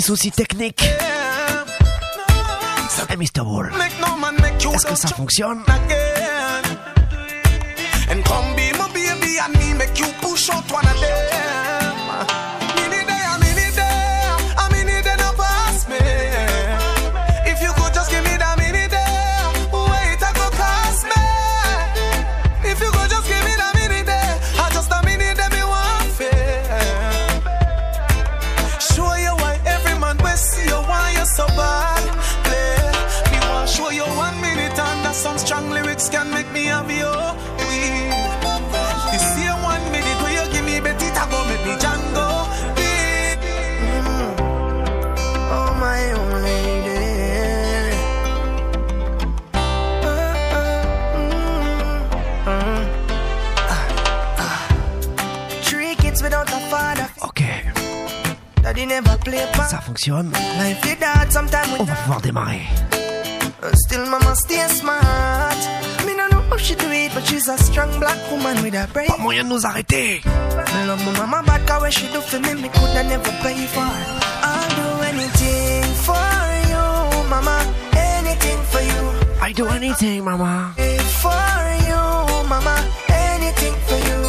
some On règle les petits soucis techniques. them. Hey Mr. Wall, Make no man make you est-ce que don't ça ça fonctionne. Life your dad sometime On va pouvoir démarrer. Uh, Still mama stay smart. Me no know how she do it, but she's a strong black woman with a brain. Pas moyen de nous arrêter. Me love my mama, cause what she do for me, me coulda never pay for. I'll do anything for you, mama. Anything for you. I do anything, mama. For you, mama. Anything for you.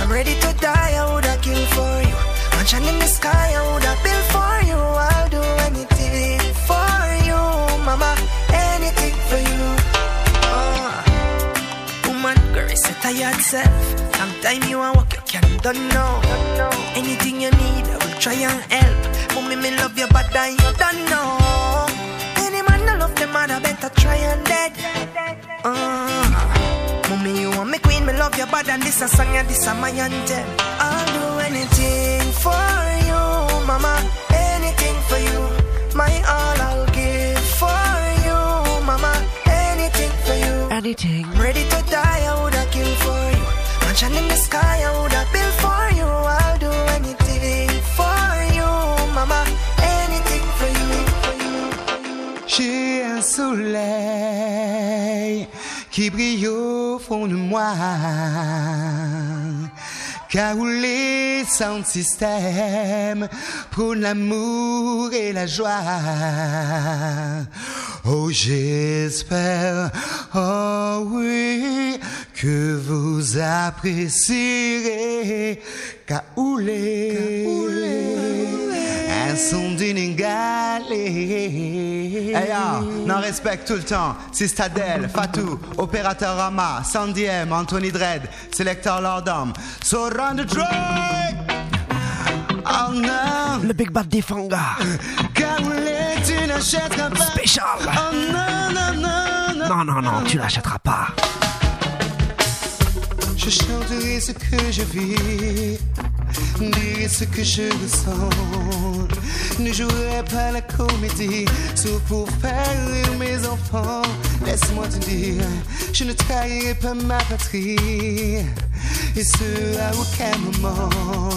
I'm ready to die, I woulda kill for you. Mansion in the sky, I woulda build for you. I'll do anything for you, mama. Anything for you. Uh, woman, girl, is a tired self. Sometime you want walk, you can't don't know. Anything you need, I will try and help. Mommy, me love you, but I you don't know. Any man that love them mother better try and dead. Love you, but and this a song and this a my anthem. I'll do anything for you, mama. Anything for you, my all I'll give for you, mama. Anything for you. Anything. I'm ready to die, I woulda kill for you. Mansion in the sky, I woulda build for you. I'll do anything for you, mama. Anything for you. J'ai un soleil qui brille au fond de moi, les sound systems prônent l'amour et la joie. Oh, j'espère, oh oui, que vous apprécierez Kaoulé, son d'inégalé. Hey ya, non respecte tout le temps. Sistadel, Fatou, Opérateur Rama, Sandy M, Anthony Dredd, Selector Lordom. So run the track! Oh non! Le Big Bad Defanga. Kaoulé, tu n'achèteras pas. Spécial. Oh non, non, non, non. Non, non, non, tu l'achèteras pas. Je chanterai ce que je vis, dirai ce que je ressens. Ne jouerai pas la comédie, sauf pour faire rire mes enfants. Laisse-moi te dire, je ne trahirai pas ma patrie. Et ce à aucun moment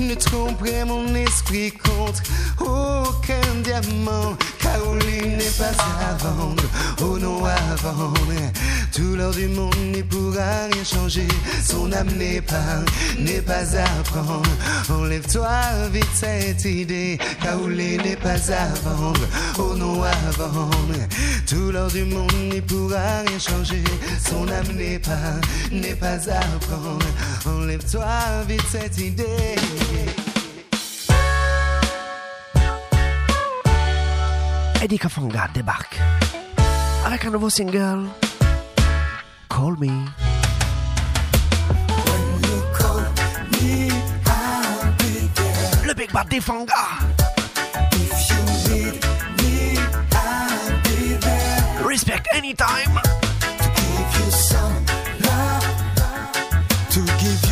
ne tromperai mon esprit contre aucun diamant. Car Caroline n'est pas à vendre, oh non à vendre. Tout l'or du monde n'y pourra rien changer. Son âme n'est pas, n'est pas à prendre. Enlève-toi vite cette idée. Caroline n'est pas à vendre, oh non à vendre. Tout l'or du monde n'y pourra rien changer. Son âme n'est pas, n'est pas à prendre. Enlève-toi vite cette idée. Kafanga débarque avec un nouveau single, Call Me. Big Bad Defanga. Respect anytime. give you some love, to give you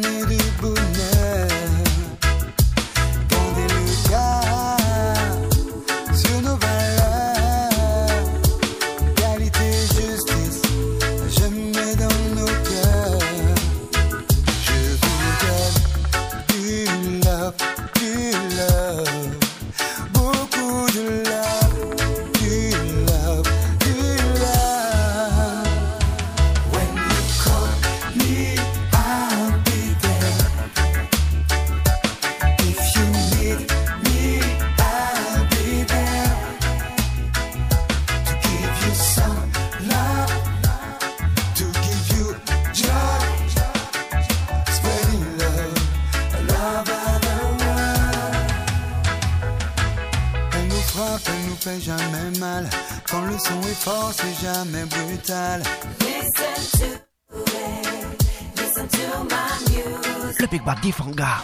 Defanga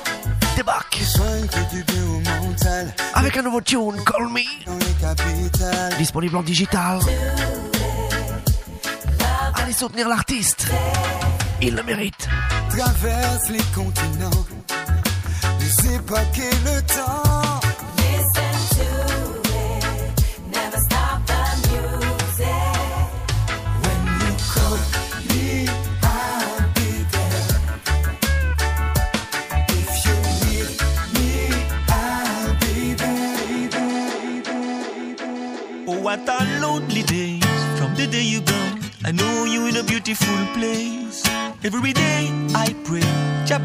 débarque avec un nouveau tune, Call Me. Disponible en digital. Allez soutenir l'artiste. Il le mérite. traverse les continents, les époques et le temps.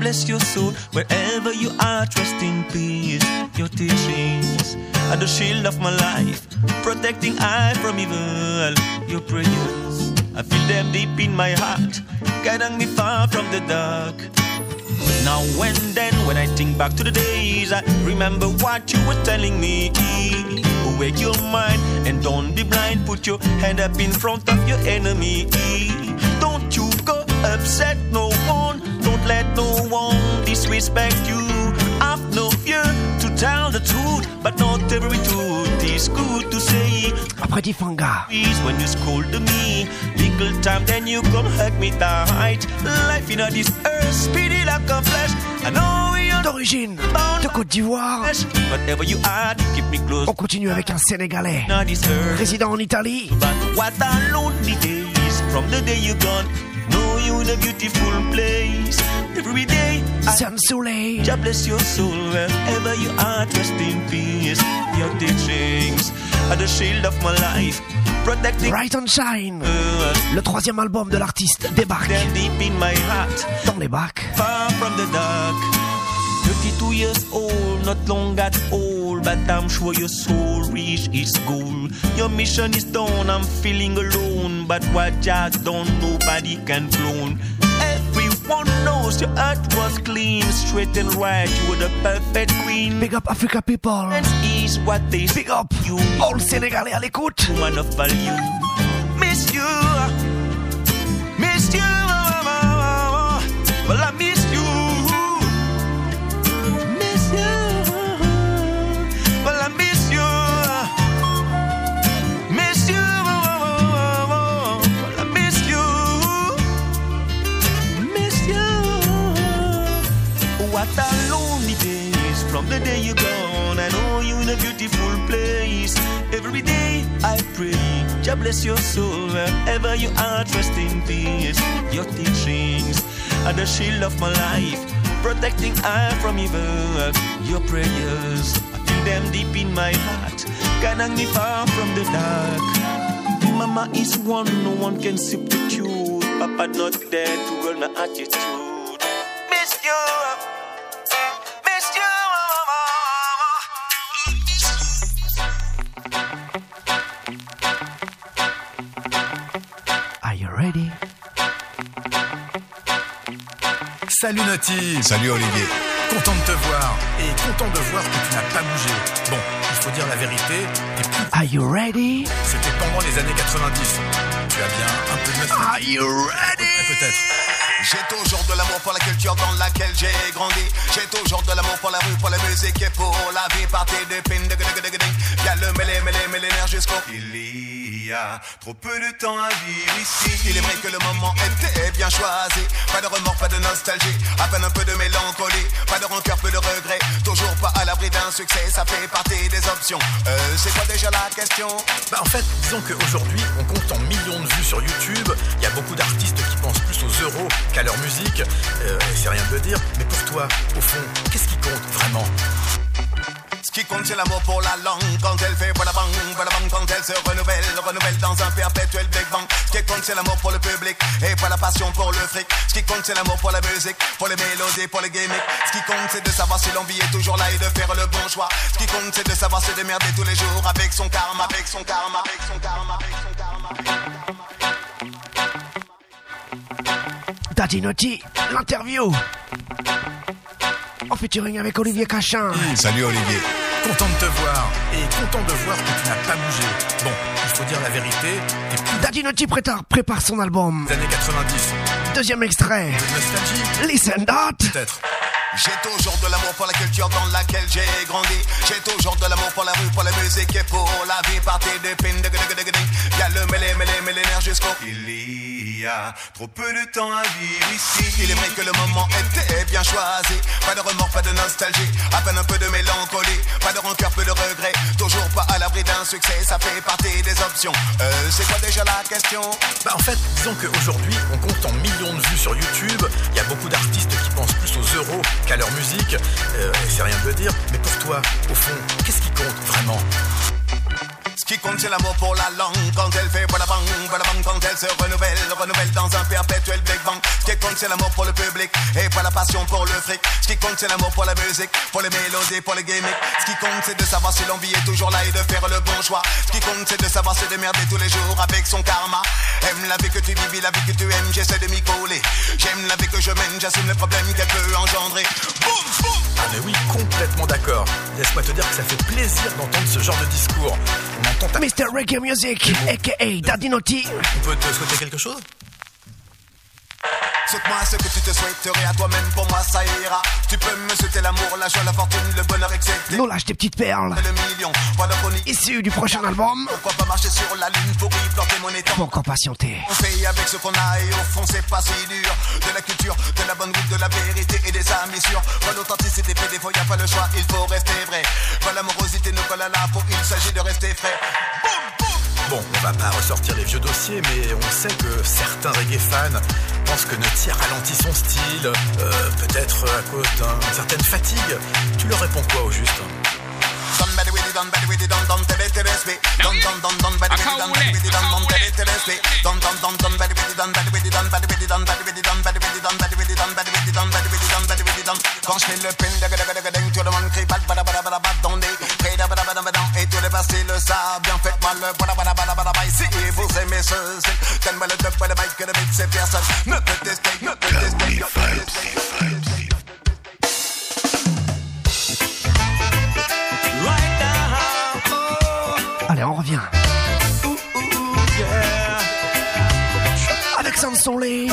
Bless your soul wherever you are. Trust in peace. Your teachings are the shield of my life, protecting I from evil. Your prayers, I feel them deep in my heart, guiding me far from the dark. Now and then, when I think back to the days, I remember what you were telling me. Awake your mind and don't be blind. Put your hand up in front of your enemy. Don't you go upset no disrespect you. I have no fear to tell the truth, but not every truth is good to say. Après Please, when you scold me, little time then you come hug me tight. Life in A this earth, speedy like a flash. I know d'origine de Côte d'Ivoire. whatever you are, keep me close. On continue avec un Sénégalais, Not this earth, résident en Italie. but what a lonely days from the day you gone. Know you in a beautiful place. Every day, Sun Soleil. God bless your soul wherever you are. Trust in peace. Your teachings are the shield of my life. Bright and Shine. Le troisième album de l'artiste débarque They're deep in my heart. dans les bacs. far from the dark. 32 years old, not long at all, but I'm sure your soul reached its goal. Your mission is done, I'm feeling alone, but what just done, nobody can clone. Everyone knows your heart was clean, straight and right, you were the perfect queen. Big up Africa people. And is what they Big up you, all Sénégalais à l'écoute. woman of value. Miss you, miss you, well I miss God bless your soul wherever you are. Trust in peace. Your teachings are the shield of my life, protecting I from evil. Your prayers, I feel them deep in my heart, guiding me far from the dark. Mama is one, no one can substitute. Papa not there to run my attitude. Miss you, Salut Naughty Salut Olivier. Content de te voir et content de voir que tu n'as pas bougé. Bon, il faut dire la vérité, t'es plus... Are you ready? C'était pendant les années 90. Tu as bien un peu de nostalgie. Are you ready? Peut-être. J'ai toujours de l'amour pour la culture dans laquelle j'ai grandi. J'ai toujours de l'amour pour la rue, pour la musique et pour la vie. Partez de pin, de de de Y'a le mêlé, mêlé, mêlé nerf jusqu'au. Y a trop peu de temps à vivre ici. Il est vrai que le moment était bien choisi. Pas de remords, pas de nostalgie. À peine un peu de mélancolie. Pas de rancœur, peu de regret. Toujours pas à l'abri d'un succès. Ça fait partie des options. Euh, c'est quoi déjà la question? Bah en fait, disons qu'aujourd'hui, on compte en millions de vues sur YouTube. Il y a beaucoup d'artistes qui pensent plus aux euros qu'à leur musique. Euh, c'est rien de le dire, mais pour toi, au fond, qu'est-ce qui compte vraiment? Qui compte c'est l'amour pour la langue Quand elle fait voilà bang, voilà bang Quand elle se renouvelle, renouvelle dans un perpétuel Big Bang Ce qui compte c'est l'amour pour le public Et pas la passion pour le fric Ce qui compte c'est l'amour pour la musique Pour les mélodies, pour les gimmicks Ce qui compte c'est de savoir si l'envie est toujours là Et de faire le bon choix Ce qui compte c'est de savoir se démerder tous les jours Avec son karma, avec son karma, avec son karma, avec son karma, avec son karma. Daddy Naughty, l'interview. En featuring avec Olivier Cachin. Salut Olivier Content de te voir et content de voir que tu n'as pas bougé. Bon, il faut dire la vérité, Daddy prépare, prépare son album. des années 90. Deuxième extrait. De nostalgie Listen that. Peut-être. J'ai toujours de l'amour pour la culture dans laquelle j'ai grandi. J'ai toujours de l'amour pour la rue, pour la musique et pour la vie. Partez de pin, de Y'a le mêlé, mêlé, mêlé jusqu'au. Il y a trop peu de temps à vivre ici. Il est vrai que le moment était bien choisi. Pas de remords, pas de nostalgie. À peine un peu de mélancolie. Pas de rancœur, peu de regret. Toujours pas à l'abri d'un succès. Ça fait partie des options. Euh, c'est quoi déjà la question? Bah en fait, disons qu'aujourd'hui, on compte en millions de vues sur YouTube. Il y a beaucoup d'artistes qui pensent plus aux euros qu'à leur musique. Euh, c'est rien de le dire, mais pour toi, au fond, qu'est-ce qui compte vraiment? Ce qui compte c'est l'amour pour la langue. Quand elle fait voilà bang, voilà bang Quand elle se renouvelle, renouvelle dans un perpétuel Big Bang. Ce qui compte c'est l'amour pour le public Et pas la passion pour le fric. Ce qui compte c'est l'amour pour la musique Pour les mélodies, pour les gimmicks. Ce qui compte c'est de savoir si l'envie est toujours là Et de faire le bon choix. Ce qui compte c'est de savoir se démerder tous les jours Avec son karma. Aime la vie que tu vis, la vie que tu aimes J'essaie de m'y coller. J'aime la vie que je mène J'assume les problèmes qu'elle peut engendrer. Boum, boum. Ah mais oui, complètement d'accord. Laisse-moi te dire que ça fait plaisir d'entendre ce genre de discours. Mr. Reggae Music, a.k.a. Daddy Naughty. On peut te souhaiter quelque chose? Souhaite-moi ce que tu te souhaiterais à toi-même, pour moi ça ira. Tu peux me souhaiter l'amour, la joie, la fortune, le bonheur, etc. Nous lâche des petites perles. Le million, voilà Issu du prochain album. Pourquoi pas marcher sur la lune pour y planter mon étang? Faut encore patienter? On fait avec ce qu'on a et au fond c'est pas si dur De la culture, de la bonne route, de la vérité et des amis sûrs Pas l'authenticité fait défaut, y a pas le choix, il faut rester vrai Pas l'amorosité nous colle à la peau, il s'agit de rester frais Boum, boum Bon, on va pas ressortir les vieux dossiers, mais on sait que certains reggae fans pense que Nutty ralentit son style, euh, peut-être à cause d'une certaine fatigue. Tu leur réponds quoi au juste? Quand je fais le pin, tout le monde crie bad bada bada bada bad dans des près bada bada bada et tous les passés le savent bien faites-moi le bada bada bada bada bye si vous aimez ce style donne-moi le dub le mic que le beat c'est personne ne peut tester ne peut ne peut Allez, on revient. Avec Lee.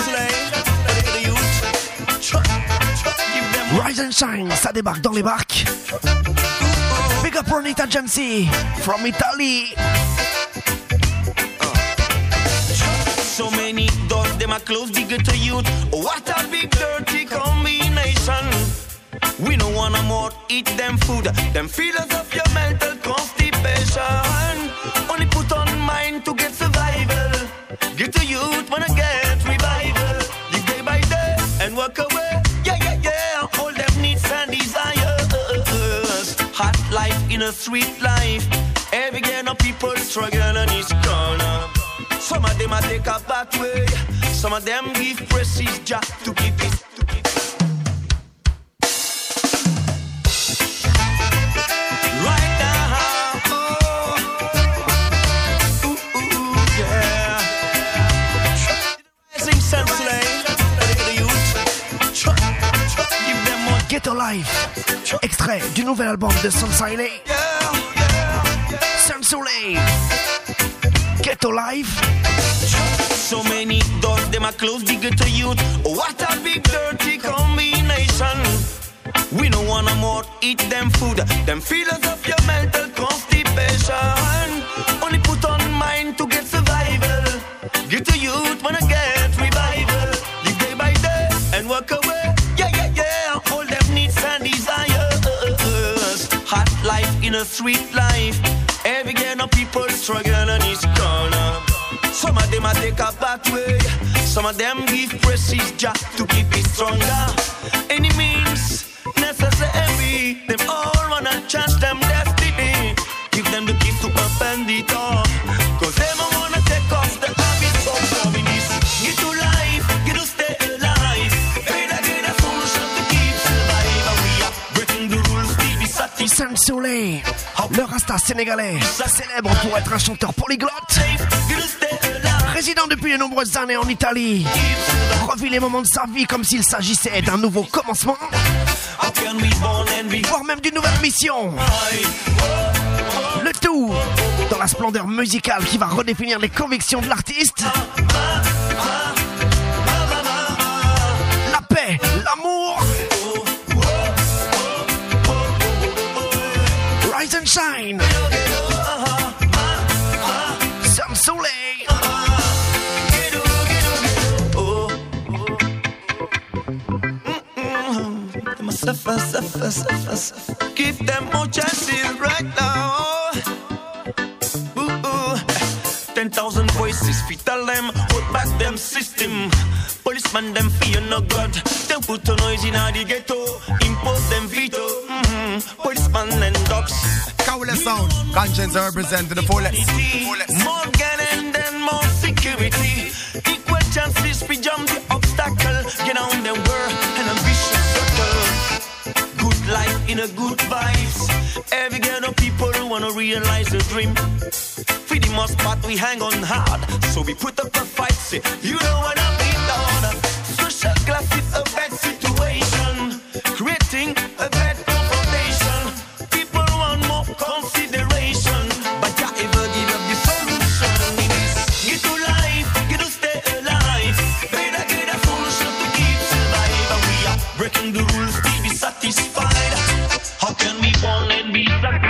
Rise and Shine, ça débarque dans les barques. Big up Ronita Agency from Italy. So many doors, them are close, bigger to youth. What a big dirty combination. We don't wanna more eat them food, them feelings of your mental constipation. Get to youth when I get revival. Live day by day and walk away. Yeah, yeah, yeah. All them needs and desires. Hot life in a sweet life. Every day no people struggle on this corner. Some of them I take a back way. Some of them give praises just. To keep it. Ghetto Life, extrait du nouvel album de yeah. Sunsiley. Ghetto Life. So many doors, them are close, bigger to youth. What a big dirty combination. We don't wanna more eat them food, them feelings of your mental constipation. Only put on mind to get survival. Get a sweet life. Every day no people struggle on this corner. Some of them I take a back way. Some of them give praises just to keep it stronger. Rasta sénégalais, célèbre pour être un chanteur polyglotte. Résident depuis de nombreuses années en Italie, revit les moments de sa vie comme s'il s'agissait d'un nouveau commencement, voire même d'une nouvelle mission. Le tout dans la splendeur musicale qui va redéfinir les convictions de l'artiste. Suffer, suffer, suffer, suffer. Give them more chances right now. Ooh, ooh. Ten thousand voices, fit tell them, hold back them system. Policeman them fear no God. They put a noise in the ghetto, impose them veto. Mm-hmm. Policeman and dogs. Kaula sound, conscience represent to the fullest. More gun and then more security. Equal chances, we jump the obstacle. Get on the world in a good vibes. Every girl ghetto people who wanna realize the dream. Freedom must part, we hang on hard. So we put up a fight, say, you don't wanna be down. Social class is a bad situation. Creating a bad confrontation. People want more consideration. But can't ever give up the solution. It is get to life, get to stay alive. Better get a solution to keep surviving. We are breaking the rules to be satisfied. How can we born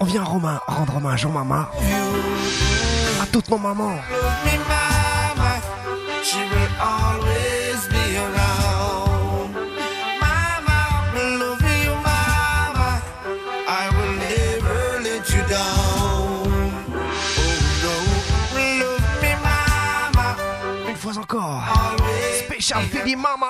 on vient Romain. Rendre hommage aux mamans. À toutes nos mamans. Une fois encore, spécial Philly Mama.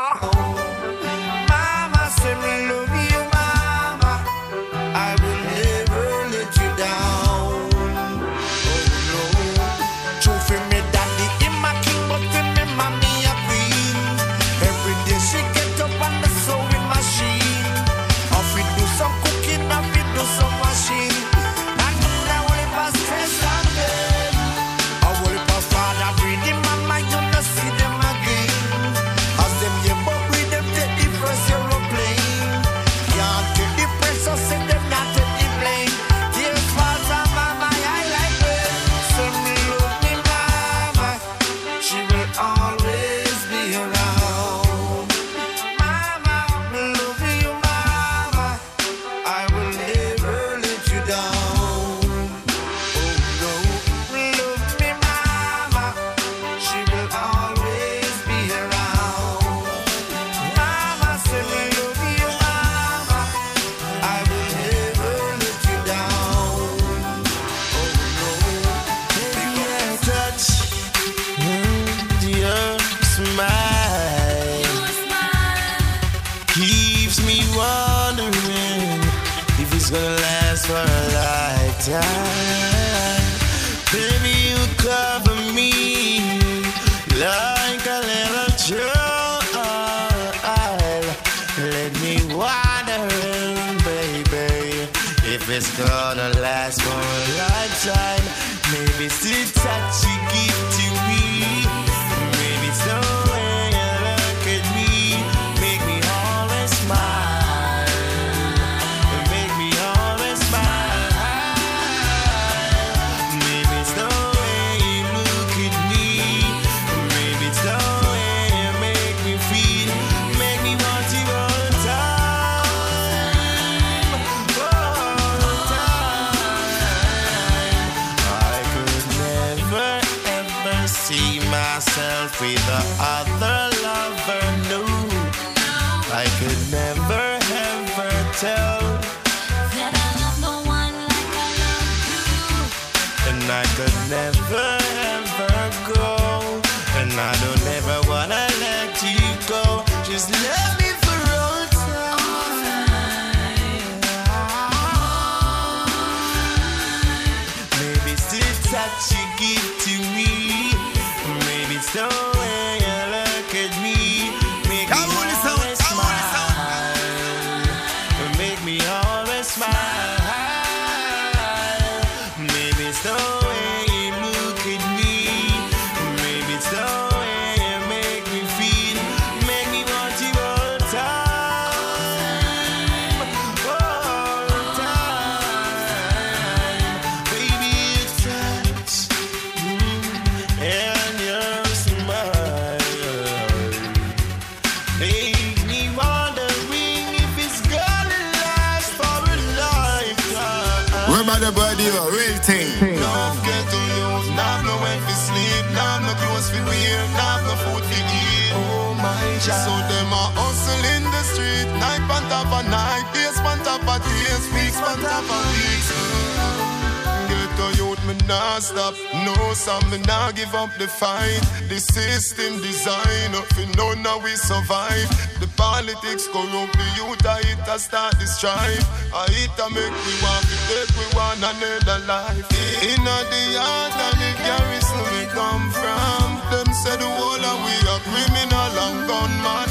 Stop. No, some me nah give up the fight. The system design up in none now we survive. The politics corrupt the youth, I hit a start the strife. I hit a make we want to take we want another life. In the yard and the garrison we come from. Them say the whole of we are criminal and gunman.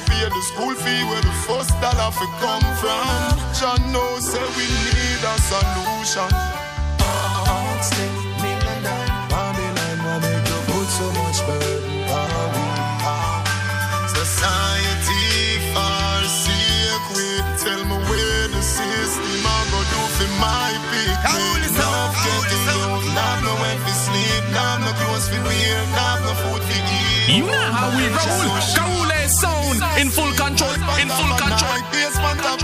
Youth fi pay the school fee where the first dollar fi come from. John knows say we need a solution. Uh, so much burden on we Society far sick we Tell me where the system I go do for my people Love getting youth, not no when to sleep Not no clothes for wear, not no food for eat. You know how we roll, Kaule sound In full control, in full control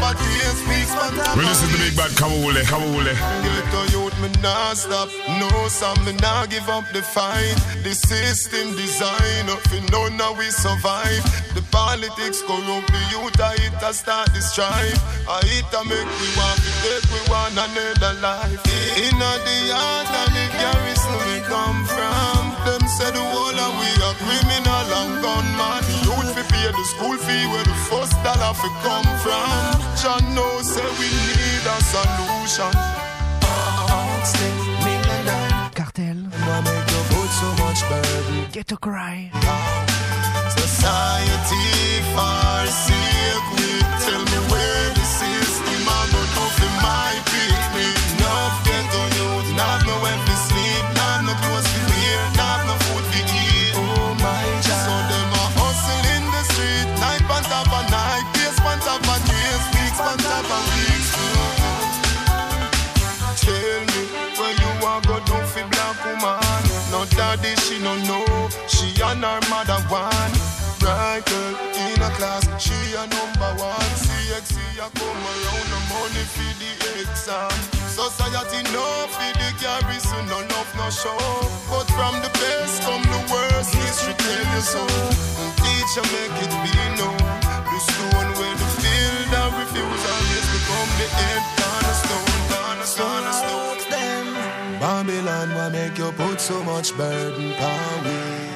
bad ways, speaks fantastic. Well, this is the big bad Kawule, Kawule. Get a youth, me nah stop. No, some me nah give up the fight. The system design, fi know now we survive. The politics corrupt the youth, I hit a start the strife. I hit a make we want to take we want another life. In the yard and the garrison we come from. Them say the whole of we are criminal and gunman. Youth the school fee where the first dollar fi come from. John know say we need a solution. Cartel. so much burden. Ghetto cry. No daddy, she no know. She and her mother one. Right girl in a class, she a number one. CXC a come around the money for the exam. Society no for the garrison, no love no show. But from the best come the worst, history tell you so. And teacher make it be known. The stone where the field of refusal always become the head cornerstone, cornerstone, cornerstone. Babylon, why make you put so much burden on we?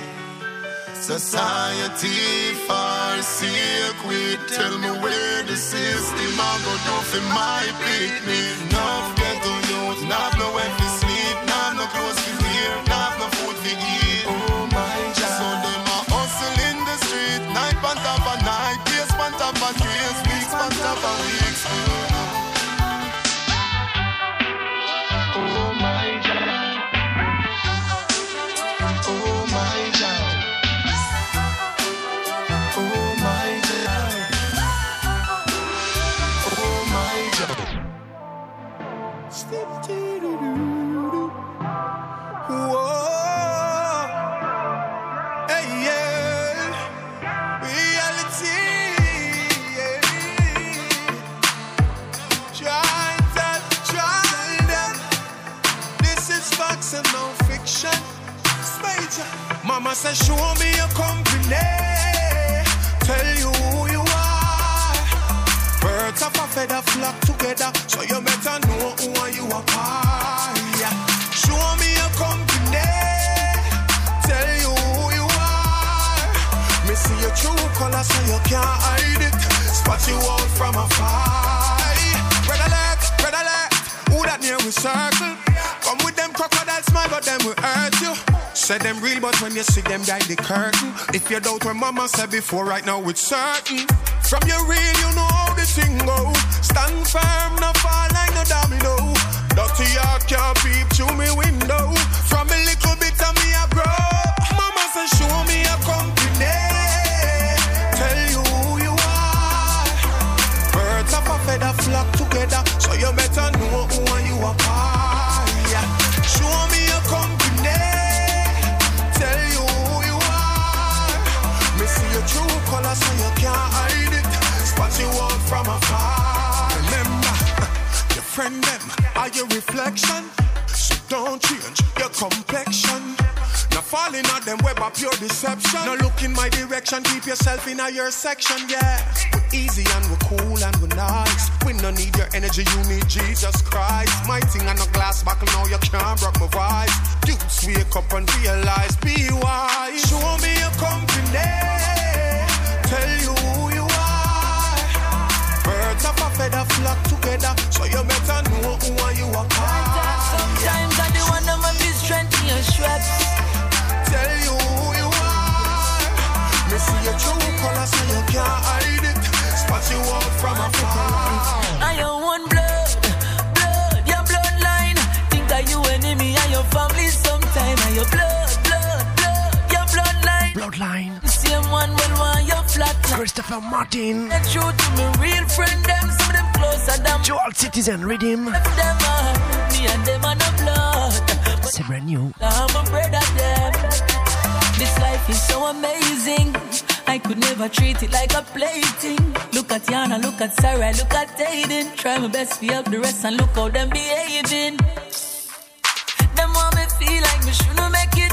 Society far sick with Tell me where the system I go do for my picnic Enough ghetto youth, not no where to sleep Not no clothes to wear, not no food to eat Says, show me your company. Tell you who you are. Birds of a feather flock together. So you better know who are you are. Yeah. Show me your company. Tell you who you are. Me see your true color so you can't hide it. Spot you out from afar. Red alert, red alert. Who that near we circle? Come with them crocodile smile, but them will hurt you. Say them real, but when you see them guide the curtain. If you doubt what mama said before, right now it's certain. From your real, you know how the thing go. Stand firm, no fall like no domino. Dirty heart can't peep through me window. From a little bit of me I grow. Mama said, show me friend them are your reflection. So don't change your complexion. Now falling on them web of pure deception. Now look in my direction, keep yourself in a your section, yeah. We're easy and we're cool and we're nice. We no need your energy, you need Jesus Christ. My thing on a glass buckle, now you can't rock my vibes. Dudes, wake up and realize, be wise. Show me your company. Together, so you better know who are you are. Sometimes I do want to be strength in your straps. Tell you who you are. Me see your true color, so you can't hide it. Spot you out from afar. I am one blood, blood, your bloodline. Think that you enemy and your family sometime. And your blood, blood, blood, your bloodline. Bloodline same one when want you flat. Christopher Martin. And true to me, real friend, them, some of them closer than Dual Citizen Redeem. Them, uh, me and them on the blood. It's brand new. I'm a brother, them. This life is so amazing. I could never treat it like a plaything. Look at Yana, look at Sarah, look at Aiden. Try my best to help the rest and look how them behaving. Them want me feel like me shouldn't make it,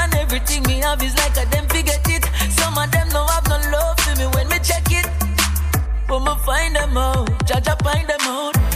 and everything me have is like a them check it. I'm find them out. Jaja find them out.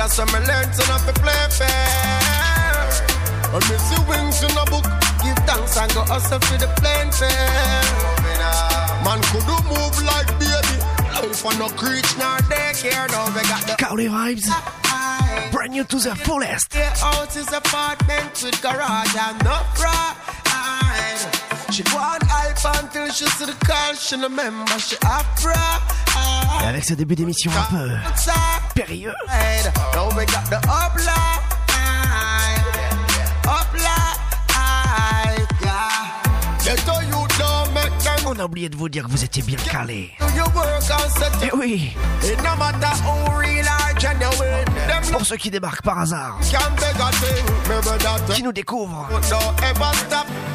Well, I saw me learn to not be play fair. When me see wings in a book, give thanks and go hustle for the plane fare. Man could do move like baby. Life on no creech nor daycare. Now we got the Cowley vibes. Brand new to the fullest. The out his apartment with garage and no pride. She want Et avec ce début d'émission un peu périlleux. On a oublié de vous dire que vous étiez bien calé. Et oui. Pour ceux qui débarquent par hasard, qui nous découvrent.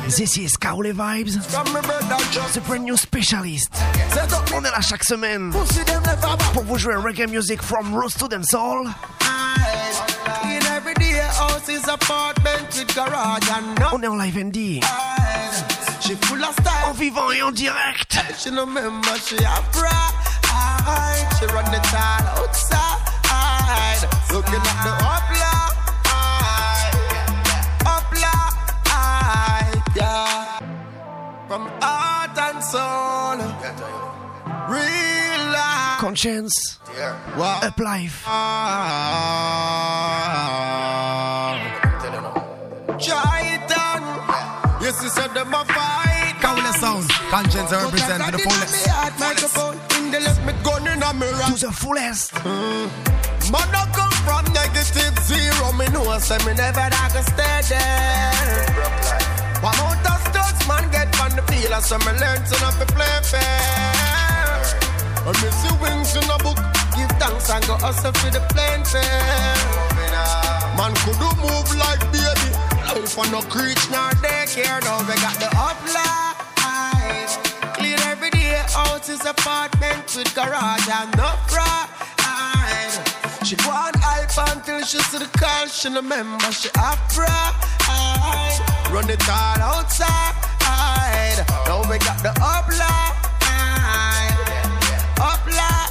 This is Kaole Vibes. The brand new specialist. On est là chaque semaine pour vous jouer reggae music from roast to dancehall. On est en live ND. En vivant et en direct. She run the tide outside, looking at the upline. From heart and soul. Real life. Conscience. Yeah. Wow. Up life. Yes, you said them a fight. Sounds. Conscience represent to the fullest. Microphone in the gun in a. To the fullest. Man, I come from negative zero. Me know I say me never that can stay there. What amount of studs man get from the field? So me learn to not be play fair. I miss your wings in a book. Give thanks and go hustle for the plane fare. Man could do move like baby. Life on no creature, nor care. Now we got the uplight. Clean every day out his apartment with garage and no pride. She go on hype and she see the no remember she a pride. Run it all outside. Now we got the upline. Upline.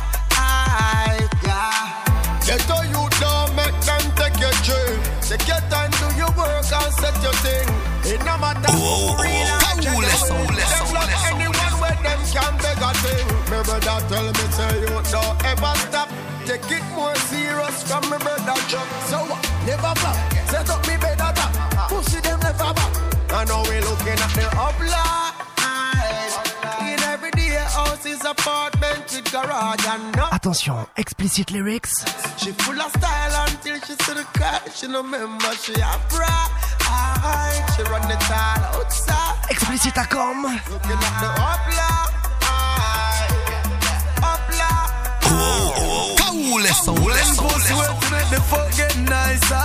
Yeah. Get to you don't make them take your dream. Take your time, do your work and set your thing. It no matter who real or genuine. Them love anyone them can beg a thing. Me brother tell me say you don't ever stop. Take it more serious from me brother Chuck. So what? Never flop. Set up me better top. Pussy them never back. I know we looking at the upline. In every day houses, apartment with garage and no. Attention, explicit lyrics. She full of style until she see the car. She no remember she a pride. She run the tile outside. Explicit à com. Looking at the upline. Cool song, pussy wet make the fuck get nicer.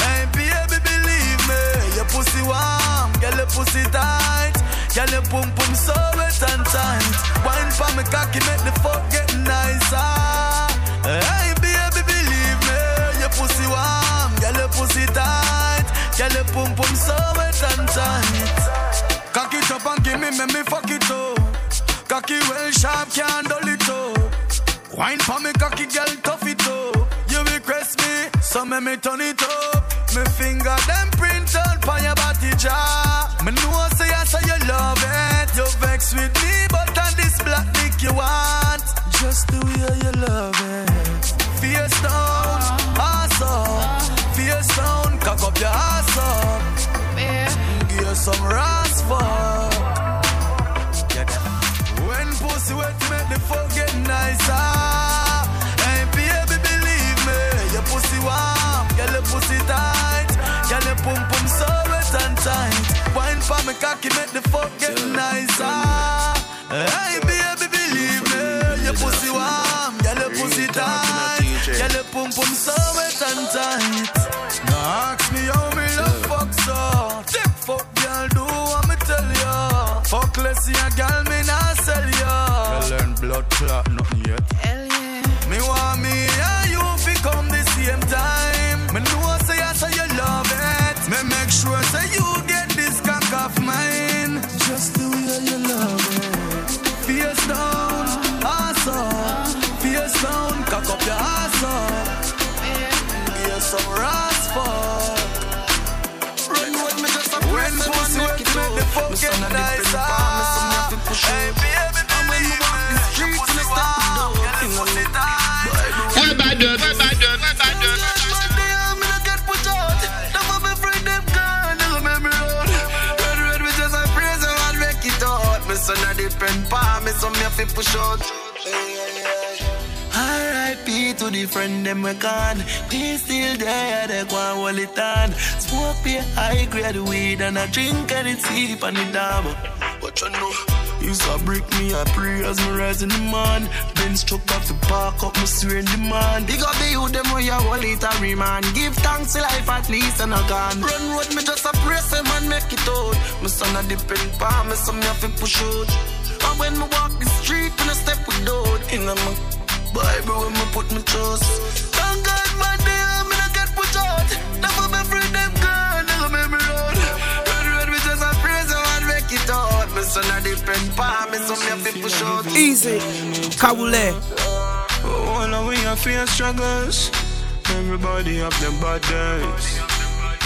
Hey baby, believe me, your pussy warm, girl your pussy tight, girl your pum pum so wet and tight. Wine for me cocky make the fuck get nicer. Hey baby, believe me, your pussy warm, girl your pussy tight, girl your pum pum so wet and tight. Cock it up and give me, make me fuck it up. Cocky well sharp, can't dull it up. Wine for me cocky girl, tough it up. You request me, so me me turn it up. Me finger them print out for your body jaw. Me know say I say you love it. You vex with me, but on this black dick you want. Just the way you love it. Down, ass up. Face down, cock up your ass up. Give you some ras When pussy wet, make the fuck get nicer. Hey baby, believe me, your pussy warm, girl your pussy tight, girl your pum pum so wet and tight. Wine for me cocky, make the fuck get nicer. Hey baby, believe me, your pussy warm, girl your pussy tight, girl your pum pum so wet and tight. Now ask me how me love fuck so. Fuck girl, do what me tell ya. Fuck less, ya girl, blood nothing yet. Me, to push out. R.I.P. to the friend them we gone. We still there, they go and hold it on. Smoke be high grade weed and I drink and it sleep on the dam. What you know, you saw break me, I pray as me rise in the man. Then struck off the park up, me swear in the man. Big up the youth, them where you hold it a remand. Give thanks to life at least and I gone. Run road, me just a pray, say man make it out. My son a depend pa me, so me have to push out. When me walk the street, when I step with doubt in my Bible, when me put my trust. Thank God, my day, me not get put out. Never be free, them girl, never make me road. Red, red, me just a praise, I want make it out. Me son a depend pa me, so me have to push out. Easy, Kabule. Oh, now we have fear struggles. Everybody have them bad days.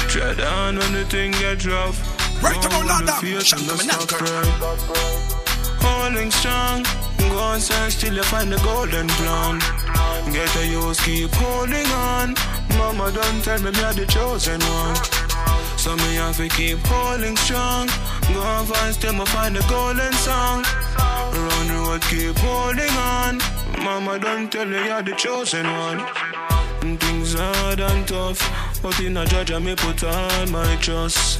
Tread on when the thing get rough. Right about on that, the damn. face Shut up, man, Holding strong. Go on search till you find the golden plan. Get a use, keep holding on. Mama don't tell me me are the chosen one. So me have to keep holding strong. Go and find still me find the golden song. Run the road, keep holding on. Mama don't tell you you're the chosen one. And Things hard and tough, but in a judge I may put all my trust.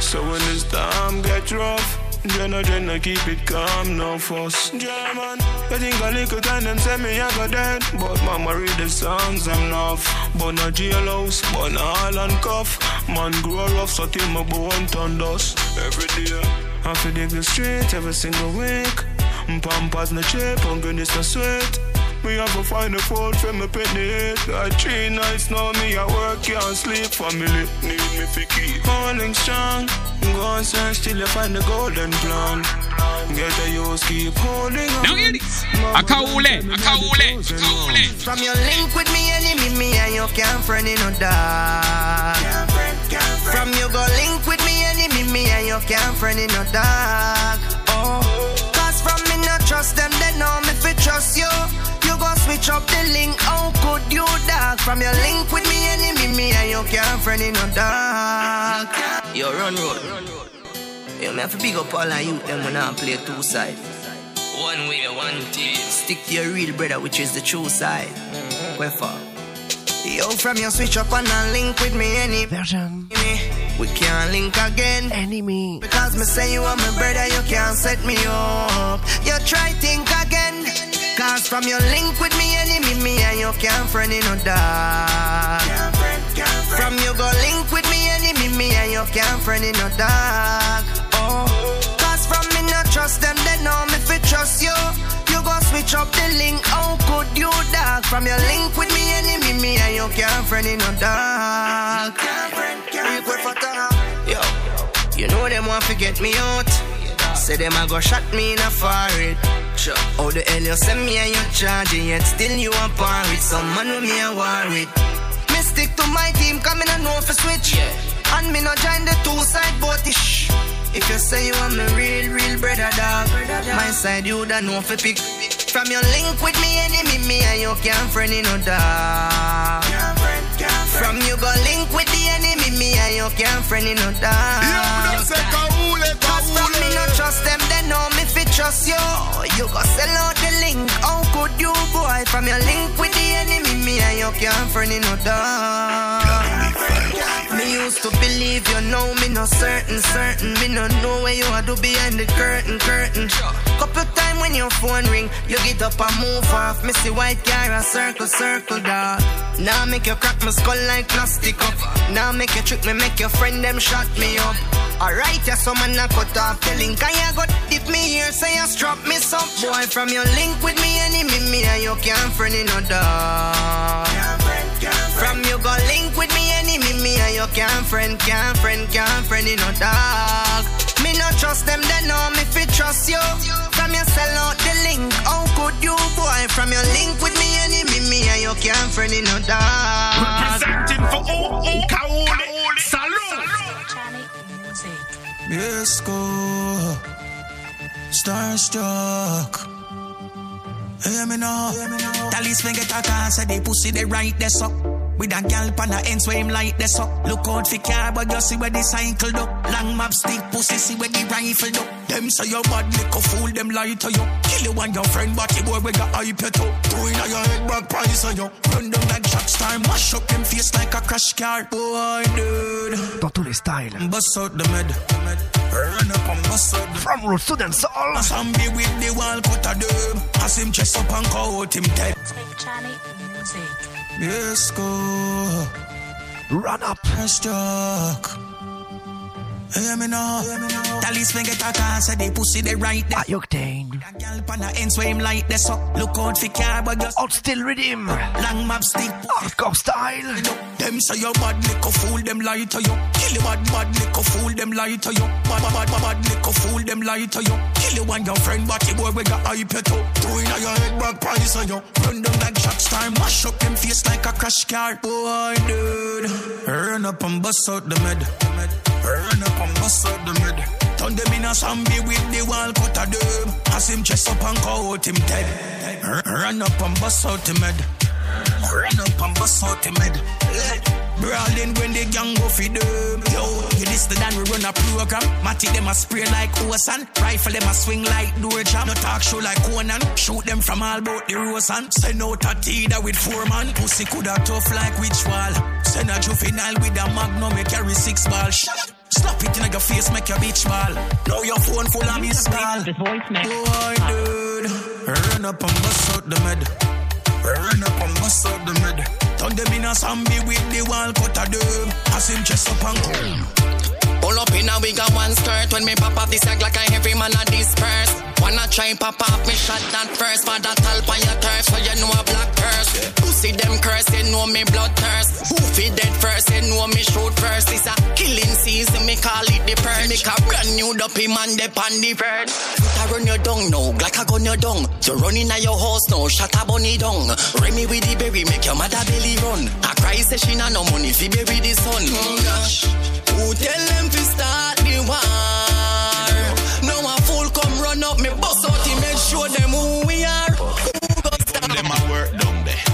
So when the storm get rough, Jenna Jenna keep it calm, no fuss. German, I think a little time them say me I go dead, but mama read the songs enough. But a jailhouse, but all and cuff. Man grow rough, so till my bone turn dust. Every day, I feel dig the street every single week. Pampers no hungry this no sweet. Me have to find a food for me penny. Got three nights now, me I work, can't sleep. Family need me for keep. Holding strong, go and search till you find the golden plan. Get a use, keep holding on. Now hear this. Akaule, akaule, akaule. From your link with me, enemy, me and your can't friend in no dark. From you go link with me, enemy, me and you can't friend in no dark. Oh, cause from me not trust them, they know me fi trust you. You go switch up the link, how could you dark? From your link with me, enemy, me and your can't friend in no dark. Yo, run road. Yo, me have to big up all of you, them when I play two side. One way, one team. Stick to your real brother, which is the true side. Mm-hmm. Where for? Yo, from your switch up and a link with me, any version. We can't link again. Enemy. Because me say you are my brother, you can't set me up. You try think again. Cause from your link with me, enemy, me and you can't friend in no dark. From you go link with me, enemy, me and you can't friend in no dark. Oh, cause from me not trust them, they know me fi trust you. You go switch up the link, how could you dark? From your link with me, enemy, me and you can't friend in no dark. Request for time. Yo, you know them want to get me out. Say them a go shot me in a forehead. Sure. How the hell you send me and you charge it yet still you a par with some man with me a war with. Me stick to my team, come in and know for switch. And me no join the two side boatish. If you say you want me real, real brother dog, my side you don't know for pick. From your link with me enemy, me and you can't friend in no dog. From you go link with the enemy, me and you can't friend in no dog. Cause from me no trust them, they know me fi trust you. You go sell out the link, how could you boy? From your link with the enemy, me and you can't friend in no dog. Me used to believe you know me no certain, certain. Me no know where you are do behind the curtain, curtain. Couple time when your phone ring, you get up and move off. Me see white car a circle, circle dog. Now make you crack my skull like plastic up. Now make you trick me, make your friend them shut me up. Alright, yeah, some man a cut off the link and you got dip me here, say you strap me some boy from your link with me enemy, me and you can't friend in no dog. From you go link with me enemy, me and you can't friend, can't friend, can't friend in no dog. Me no trust them, they know me fi trust you. From you sell out the link, how could you boy? From your link with me enemy, me and you can't friend in no dog. Representing for OO Kaole. Salute. Yes, go. Starstruck. Hear me now. Tell his finger car, say the pussy they right there so. With a gal pan the ends where him like this up. Look out for car, but you see where the cycle up. Long map stick pussy, see where the rifle up. Them say your bad lick fool them lie to you. Kill you and your friend, but the boy we got hype it up. Throw in your head back price on you. Run down like shot star, mash up them face like a crash car. Boy, dude. Dans tous les styles. Bust out the med. Run up and bust out the From Roots to Dancehall. Some be with the wall cut a dub. As him chest up and out him dead. Yes, go. Run up. Struck. Hear me now. Tell his get a car, say the pussy they right there. Octane. Gal pan the ends where him like this up. Look out for car, but just out still rhythm. Long map stick. Hardcore style. Them say you bad lick fool them lie to you. Kill you bad bad lick fool them lie to you. Bad bad bad bad lick fool them lie to you. Kill you and your friend, but the boy we got hype it up. In your head back price on you. Run down like shot star, mash up them face like a crash car. Boy, dude. Run up and bust out the med. Run up and bust out the mid. Turn them in a zombie with the wall cut a dub. As him chest up and out him dead. Run up and bust out the mid. Run up and bust out the mid. Brawling when the gang go feed them. Yo, you listen and we run a program. Matty them a spray like Ocean. Rifle them a swing like door jam. No talk show like Conan. Shoot them from all bout the Rosan. Send out a teeter with four man. Pussy coulda tough like which wall. Send a juvenile with a magnum, me carry six ball. Slap it in your face, make your bitch ball. Now your phone full of miss call. Oh, I did. Run up and bust out the med. Run up and bust out the med. Turn them in a zombie with the wall cut a them. As him chest up and come. Pull up in a we got one skirt when me pop off this act like a every man a disperse. Wanna try pop off me shot that first for that talp on your turf so you know a black curse. Pussy them curse, they know me blood thirst. Who purge. A brand new dopey man, they on the verge. I run your dung now, like a gun your dung. You run in your house now, shut a bunny down. Remy with the berry, make your mother belly run. I cry, say she nah no money, fi bury the son. Oh gosh. Who tell them to start the war? No a fool come run up me bust out him make sure them who we are. Them a work down there.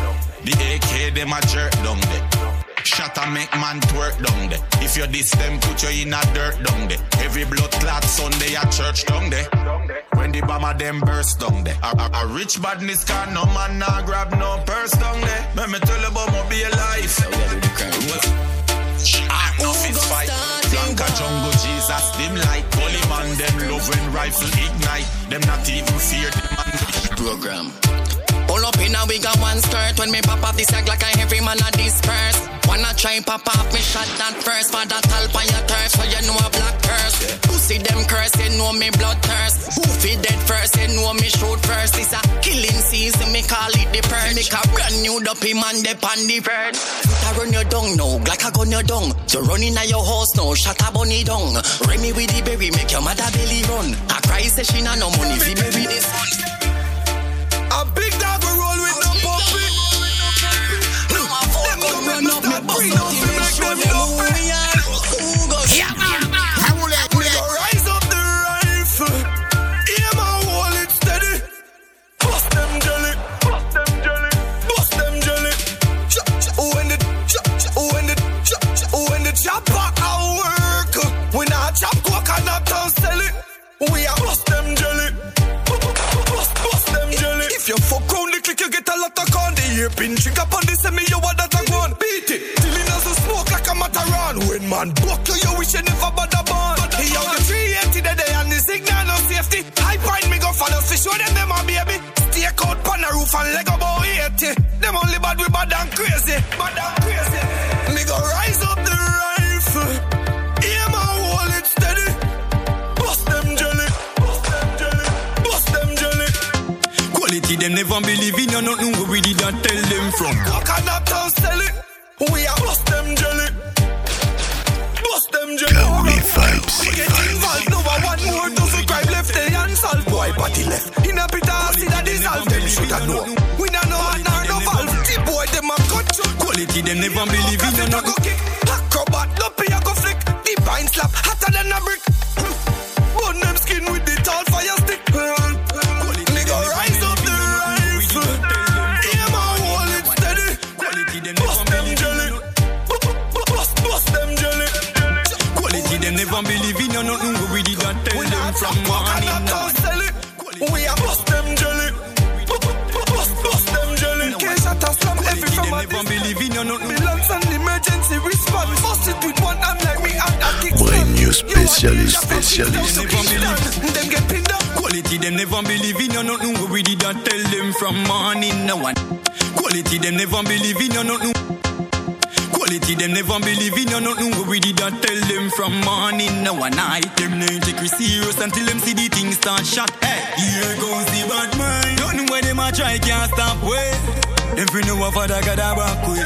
The AK them a jerk down there. Shot a make man twerk down there. If you diss them, put you in a dirt down there. Every blood clot Sunday at church down there. When the bomber them burst down there. A, a, a rich badness car, no man nah grab no purse down there. Let me tell you about my be life. Ah, no fist fight. Blanca jungle Jesus, them like holy man, them love when rifle ignite. Them not even fear the man. Program. Up in a we got one skirt when me pop off this act like a every man a disperse. Wanna try pop off me shot that first for that talp on your turf so you know a black curse. Pussy them curse, they know me blood thirst. Who feed dead first, they know me shoot first. It's a killing season, me call it the purge. Make a brand new dopey man, they on the verge. I run your dung now, like a gun your dung. You run in your house now, shut a bunny down. Remy with the berry, make your mother belly run. I cry, say she nah no money, fi bury this son. Come run up, me bring up, me make them dopey. Yeah, We go rise up the rifle. Aim hold it steady. Bust them jelly. Bust them jelly. Bust them jelly. Chop, chop. When the chop, chop. When the chop, chop. When the chopper a work. We not chop coconut and sell it. We a bust them jelly. Bust, bust them jelly. If you fuck round the click, you get a lot of con. The up on the semi, you want that a man buck you, wish you never bother born. He on the 380 the day and the signal no safety. High point me go follow fish, show them them a baby. Stake out pan the roof and leg about 80. Them only bad we bad and crazy. Bad and crazy. Me go rise up the rifle. Aim and hold it steady. Bust them jelly. Bust them jelly. Bust them jelly. Quality them never believe in you, nothing we did not tell them from. Coconut and sell it. Vibes. We get involved. No one more doesn't crime left. They unsolved. Boy, body left. In a pit of acid that dissolve. Them should have know. We don't know how nor no valve. The boy them a cut you. Quality them never believe in you, nothing. go kick. Acrobat, lumpy a go flick. The pine slap hotter than a brick. New specialist, specialist. Them get pinned up. Quality them never believe in you, nothing we did not tell them from morning. No one. Quality them never believe in you, nothing. Quality them never believe in you, nothing we did not tell them from morning. No one night them no take we serious until them see the things start shot. Hey, here goes the bad mind. Nothing where them a try can't stop way. Fi know what father got a back way.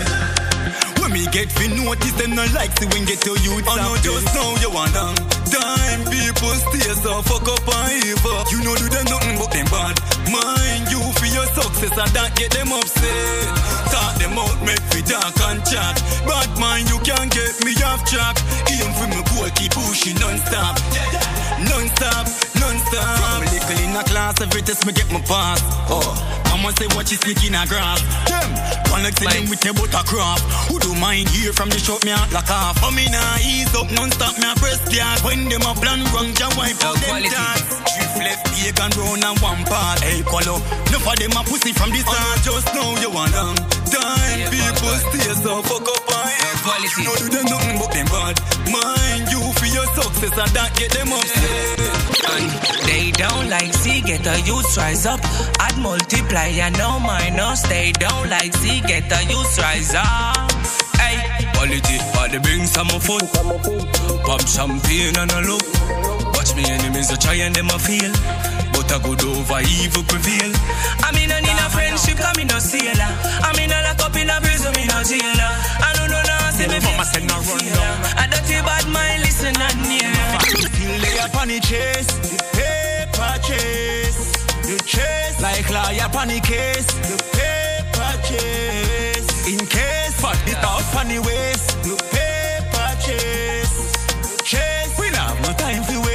When me get fi notice them no like see when get to youth. I know just now you want them. Time people stay so fuck up and evil. You know do them nothing but them bad. Mind you for your success and that get them upset. Talk them out, make fi talk and chat. Bad mind you can't get me off track. Aim for me goal, keep pushing non-stop. Non-stop, non-stop. From little in a class, every test me get my pass. Oh, I'ma say what you sneak in a grass. Them, connect them with your buttercraft. Who do mind hear from the shop me out like off? Oh, me nah ease up non-stop, me a press gas. When them a plan wrong, ja wipe out them dance. Drift left, pagan round and one part. Hey, color. No for them a pussy from the start. Just know you want them. Time. People stay so fuck up on quality. No do them nothing but them bad. Mind you for your success, I don't get them upset. And they don't like see, get the youth rise up. Add multiply, and no minus. They don't like see, get the youth rise up. Hey, quality, body bring some food. Pop champagne and a look. Watch me enemies, I try and them a feel. But I good over evil prevail. I mean, I need a friendship, I mean, a sailor. I mean, I lock up in a prison, me no jailer. I don't know, now, see me Mama said no run down. I don't feel bad, mind listen and near. Still lay up on the chase, the paper chase, the chase like lawyer on the case, the paper chase. In case, fuck it off on the waist, the paper chase, chase. We not have no time for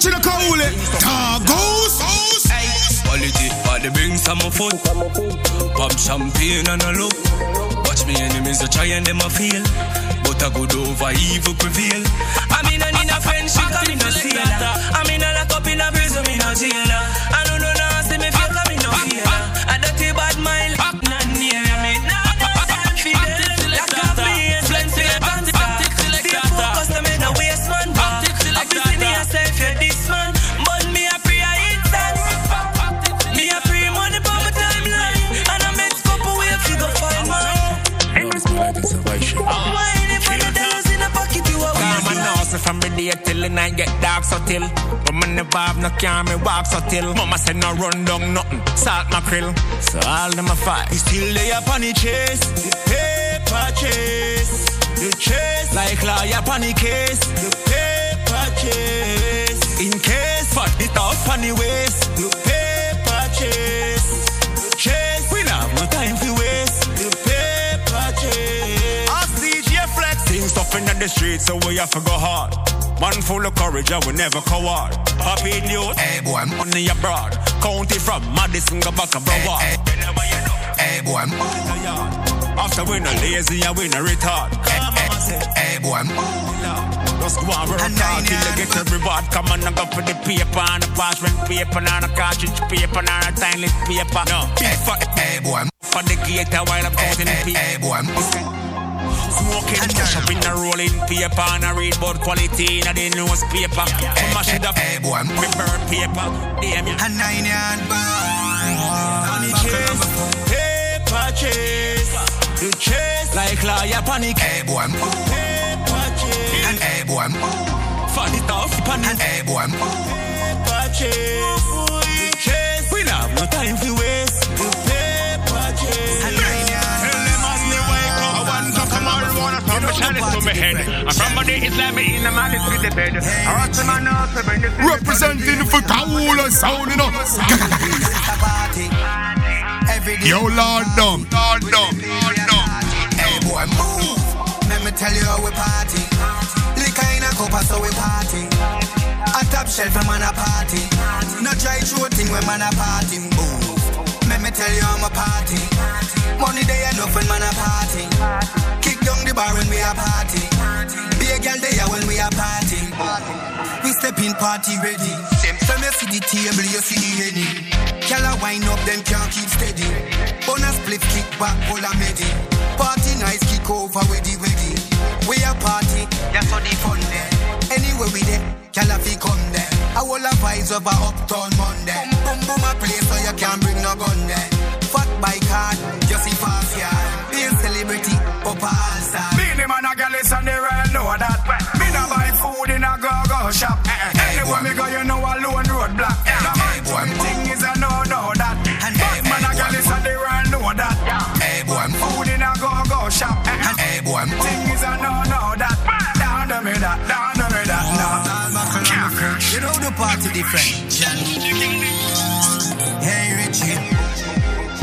Watch it, Kaule. Targos. Quality, body bring some food. Pop champagne and a look. Watch me enemies, I try and them a feel. But I good over evil prevail. I mean, I need a friendship, I mean, no sailor. I mean, I lock up in a prison, me no jailer. Day till get dark so till. But me never have no car, me walk so till. Mama said no run down nothing, salt mackerel. So all them a fight. We still lay up on the chase, the paper chase, the chase like lawyer on the case, the paper chase. In case, fuck it off on the waist, the paper chase, The chase. We not have no time for waste, the paper chase. Ask DJ Flex. Things tough in the streets, so we have to go hard. Man full of courage, I will never coward. Happy youth, hey boy, money abroad. County from Madison, go back and Broward. Hey boy, after we no lazy and we no retard. Hey boy, just go and work hard till you get a reward. Come on and go for the paper and the parchment paper and the cartridge paper and a tiny paper. No, big for hey boy, for the gator while I'm counting the paper. Hey boy. Smoking, push up in the rolling paper and I read about quality in the newspaper. Yeah, mash it up, hey boy, me burn paper. Damn ya. And nine On the chase, paper chase, the chase like lawyer panic. Hey boy, paper chase, and hey boy, fan it off, panic. And hey boy, paper chase, the chase. We not have no time for head. I'm from the Islamic in the malice with the bed. I want to man up to bring the Representing for Kaula sound, you know. Yo, Lord Dumb. Lord Dumb. Hey boy, move. Let me tell you how we party. Liquor in a cup, so we party. A top shelf, a man a party. No try through thing when man a party. Move. Let me tell you how my party. Money they enough when man a party. Kick down the bar when we a party. Be a girl there when we a party. We step in party ready. Same time you see the table, you see the henny. Girl a wind up, them can't keep steady. Bonus split, kick back, all a medi. Party nice, kick over, weddy, weddy. We a party, that's how the fun there. Anywhere we there, girl a fi come there. I will have vibes over uptown Monday. Boom, boom, boom, a place so you can't bring no gun there. Fat by card, you see fast yard. Be a celebrity, up a all star. Beanie man a is on the rail, know that. Me no buy food in a go-go shop. Anywhere me go, you know a lone road block. No man to me thing is a no-no that. But man a gal is on the rail, know that. Hey, boy, food in a go-go shop. Thing is a no-no that. Down me that, down party different. Hey Richie.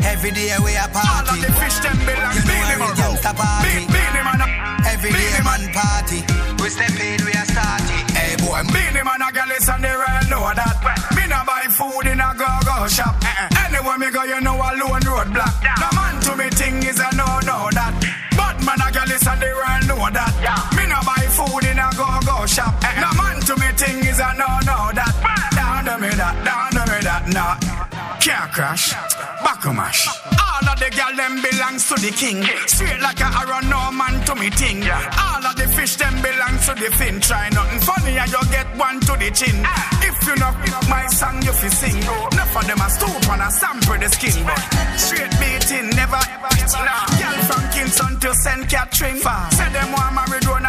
Every day we a party. All of the fish them belong You know every gangsta party. Be- Beanie man. Every day Beanie man party. We step in, we a start it. Hey boy, Beanie man a gal is on the rail, know that. Me no buy food in a go-go shop. Uh-uh. Anywhere me go, you know a lone road block. No man to me thing is a no-no that. But man a gal is on the rail, know that. Me no buy food in a go-go shop. Can't car crash, back mash. All of the girl them belongs to the king. Straight like a arrow, no man to me ting. All of the fish them belongs to the fin. Try nothing funny and you get one to the chin. If you know my song, you fi sing. Enough of them a stoop and a sample the skin. But straight beating, never. Nah. Girl from Kingston to St. Catherine. Say them want married on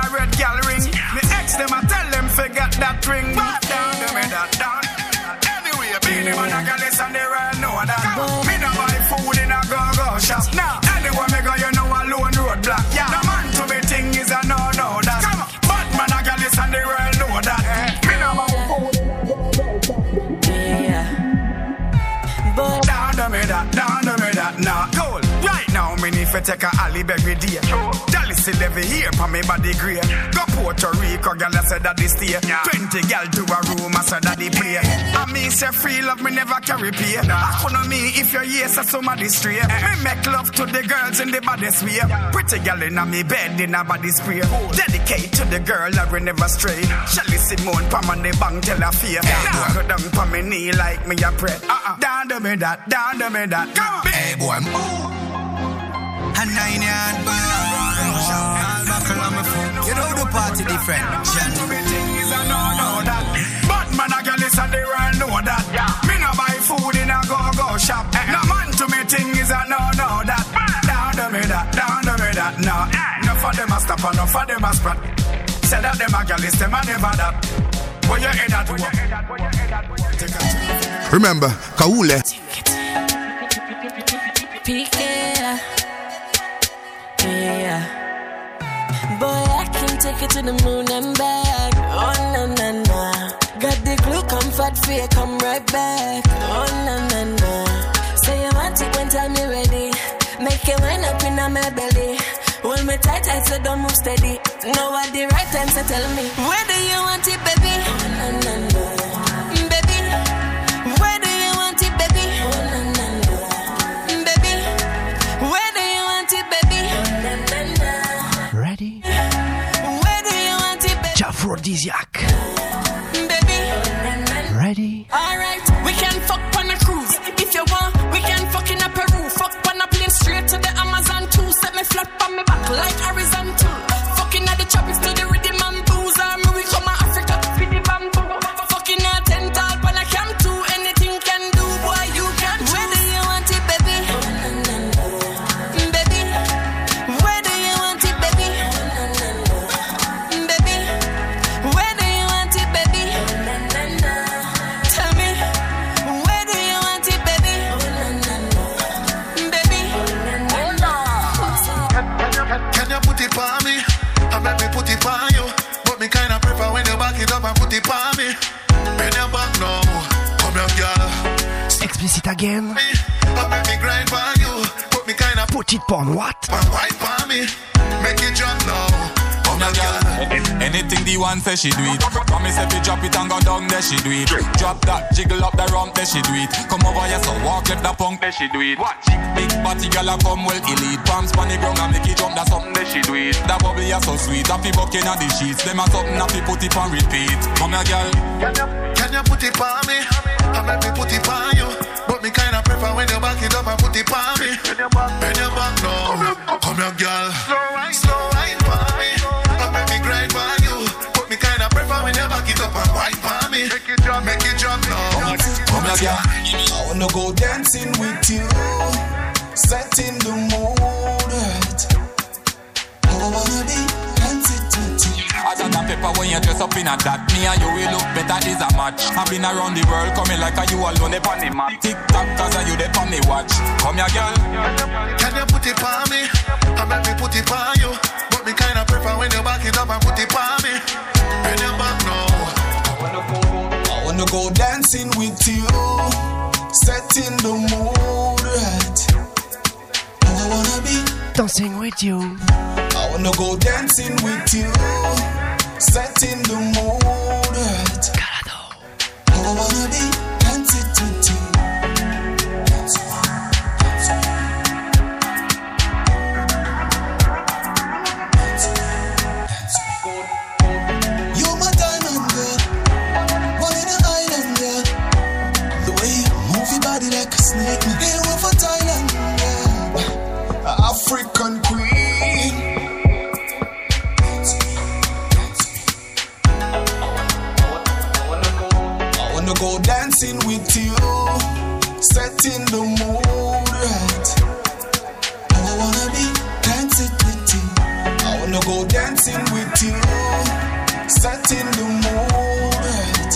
me need to take a alley every day. Dolly still every here for me body grey. Go Puerto Rico, girl, I said that they stay. Twenty girl to a room, I said that they play. I mean, say free love, me never carry pay. I couldn't me if you're yes, so somebody stray. Eh. Me make love to the girls in the body sphere. Pretty girl in a me bed in a body spray. Dedicate to the girl that we never stray. Shelly Simone, pam on the bang, tell her fear. Now go down for me knee like me a pray. Uh-uh. Down to me that, down to me that. Come on. Hey boy, move. A nine yard burn. All buckle on my foot. You know the party different. Bad man a girl is on the world know that. Me no buy food in a go-go shop. No man to me thing is a no-no that. Down to me that, down to me that. No, enough of them a stop and enough of them a sprat. Say that them a girl is them a never that. Where you head at? Take a Remember, Kaule. PK. Yeah. Boy, I can take it to the moon and back. Oh, na na na. Got the glue, come fat fear, come right back. Oh, na na na. Say you want it when time you ready. Make it wind up in my belly. Hold me tight, tight, so don't move steady. Know at the right time, so tell me. Where do you want it, baby? Oh, na na na. Baby? Aphrodisiac. Baby. Ready? Alright, we can fuck on a cruise. If you want, we can fuck in a Peru. Fuck on a plane straight to the Amazon too. Set me flat on me back like say she do it. Promise if you drop it and go down, there she do it. Drop that, jiggle up the rump, there she do it. Come over here, so walk left the punk, there she do it. Watch. Big body girl a come well elite. Palms on the ground and make it jump, that's something there she do it. That bubble is so sweet, happy bucking on the sheets. Them a something happy put it on repeat. Come here, girl. Can you put it on me? I bet me put it on you. But me kinda prefer when you back it up and put it on me. When you back now, come here, girl. Slow Come here, girl. I wanna go dancing with you, setting the mood right. I wanna be dancing with you. As a pepper when you dress up in a that Me and you will look better is a match I've been around the world coming like a you alone up on the map Tick tock cause I you dey on me watch Come here girl Can you put it on me? I bet me put it on you. But me kinda prefer when you back it up and put it on me. When you back now. I wanna go dancing with you, setting the mood right. I wanna be Dancing with you. I wanna go dancing with you, setting the mood right. I wanna be dancing with you, setting the mood right. I wanna be dancing with you. I wanna go dancing with you, setting the mood right.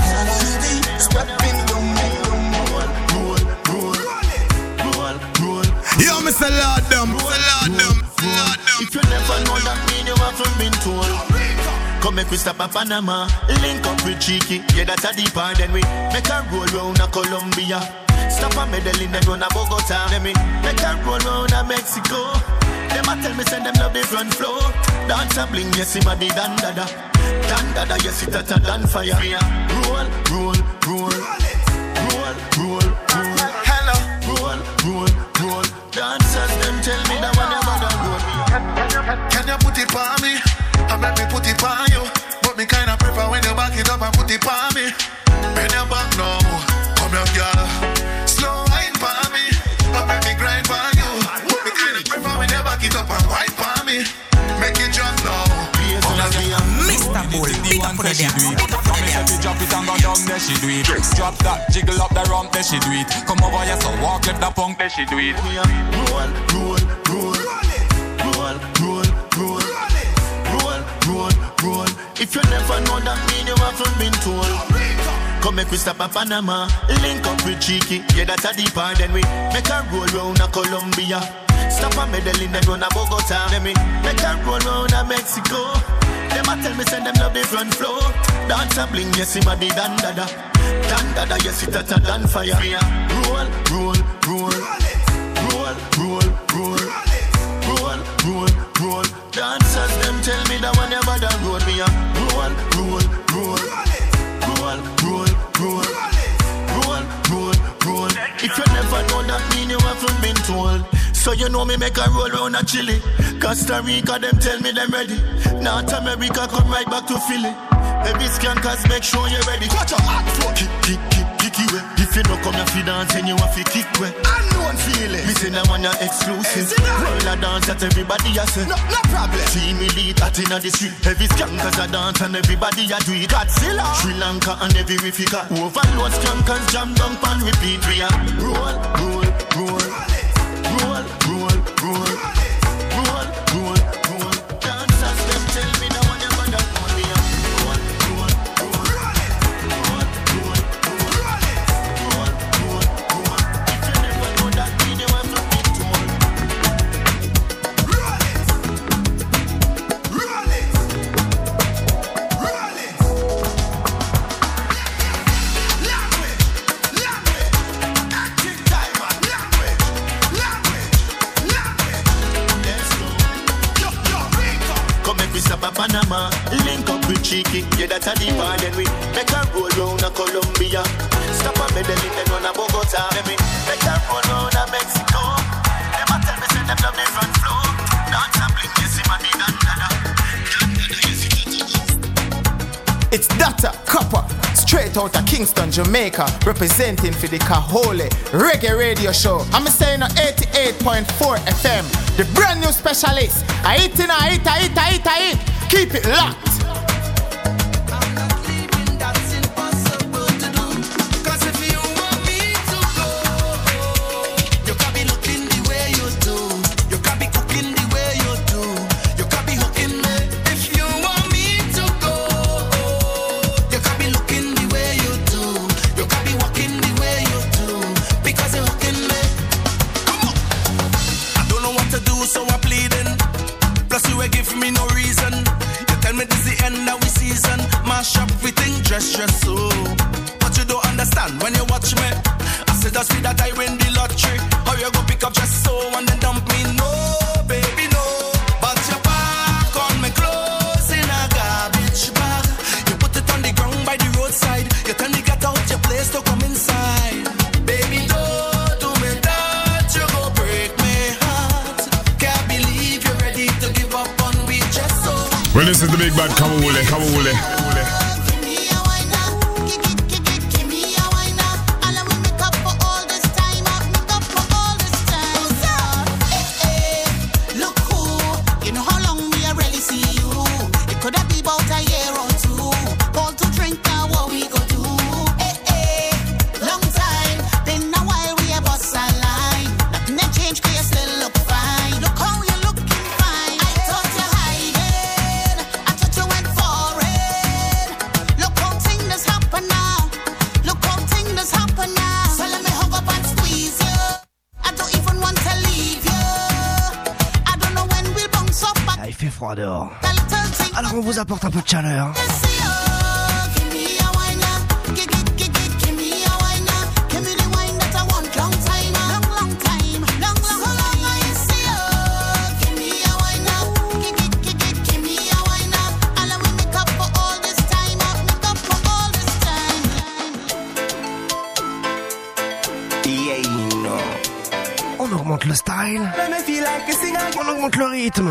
I wanna be stepping the mood, roll, roll, roll, roll. Yo, Mr. Lord them, Mr. Lord them, If you never know that mean you haven't been told. Come make we stop at Panama, link up with Cheeky. Yeah, that's a deeper than we make a roll round a Colombia. Stop a Medellin and run a Bogota. Let me make a roll round a Mexico. Them a tell me send them love the front floor. Dance a bling, yes, him a the dan dada. Dan dada, yes, it a dan fire. Roll, roll, roll. Roll, roll, roll. Hello. Roll, roll, roll. Dancers, them tell me that one never done roll. Can you put it on me? I make me put it on you. But me kinda prefer when you back it up and put it on me. Bend your back now. Come here, girl. Slow wine for me. I make me grind for you. But me kinda prefer when you back it up and wine for me. Make it jump now. Mr. Bull, the one say she do it. Come me say fi drop it and go down, there she do it. Drop that, jiggle up the rump, there she do it. Come over here, so walk left the punk, there she do it. Roll, roll, roll. Roll, If you never know that mean you haven't been told. Come make we stop at Panama, link up with Cheeky. Yeah, that's a deeper than we make a roll round a Colombia. Stop a Medellin and run a Bogota. Let me make a roll round a Mexico. Them a tell me send them love the front floor. Dance a bling, yes, him a the dan dada. Dan dada, yes, it a dan fire. Roll, roll, roll. Roll, roll, roll. Roll, roll, roll. Dancers, them tell me that one never done roll me a roll, roll, roll. Roll, roll, roll. Roll, roll, roll. If you never know that mean you haven't been told. So you know me make a roll round a Chile. Costa Rica, them tell me them ready. North America, come right back to Philly. Baby skankers, make sure you're ready. Watch your hot flow. Kick, kick, kick, kicky way. If you no come here for dance, then you have to kick way. Unknown feeling. Me say that one you exclusive. Roll a dance that everybody a say. No, no problem. See me lead that inna the street. Heavy skankers a dance and everybody a do it. Godzilla. Sri Lanka and every Rifika. Overload skankers jam down and repeat. We a roll, roll, roll. Roll, Kingston, Jamaica, representing for the Kahole Reggae Radio Show. I'm saying on 88.4 FM, the brand new specialist. I in, I hit, I hit, I hit, I hit. Keep it locked. Apporte un peu de chaleur. On augmente le style. On augmente le rythme.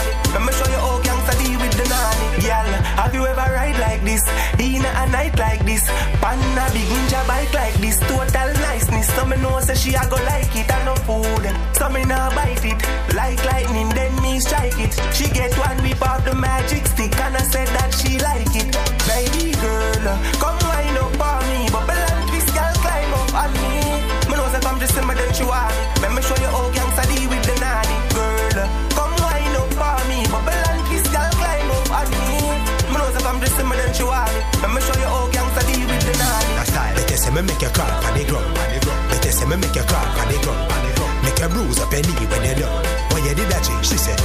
night like this? Pan a big ninja bike like this? Total niceness. So me know say she a go like it and no food. So me nah bite it. Like lightning, then me strike it. She get one whip off the magic stick and I said that she like it. Baby girl, come wind up on me. Bubble and twist, girl, climb up on me. Me know that I'm just simmer than you want me make you crawl on the ground. Better say me make you crawl on the ground. Make you bruise up your knee when you're done. When you did that, she said.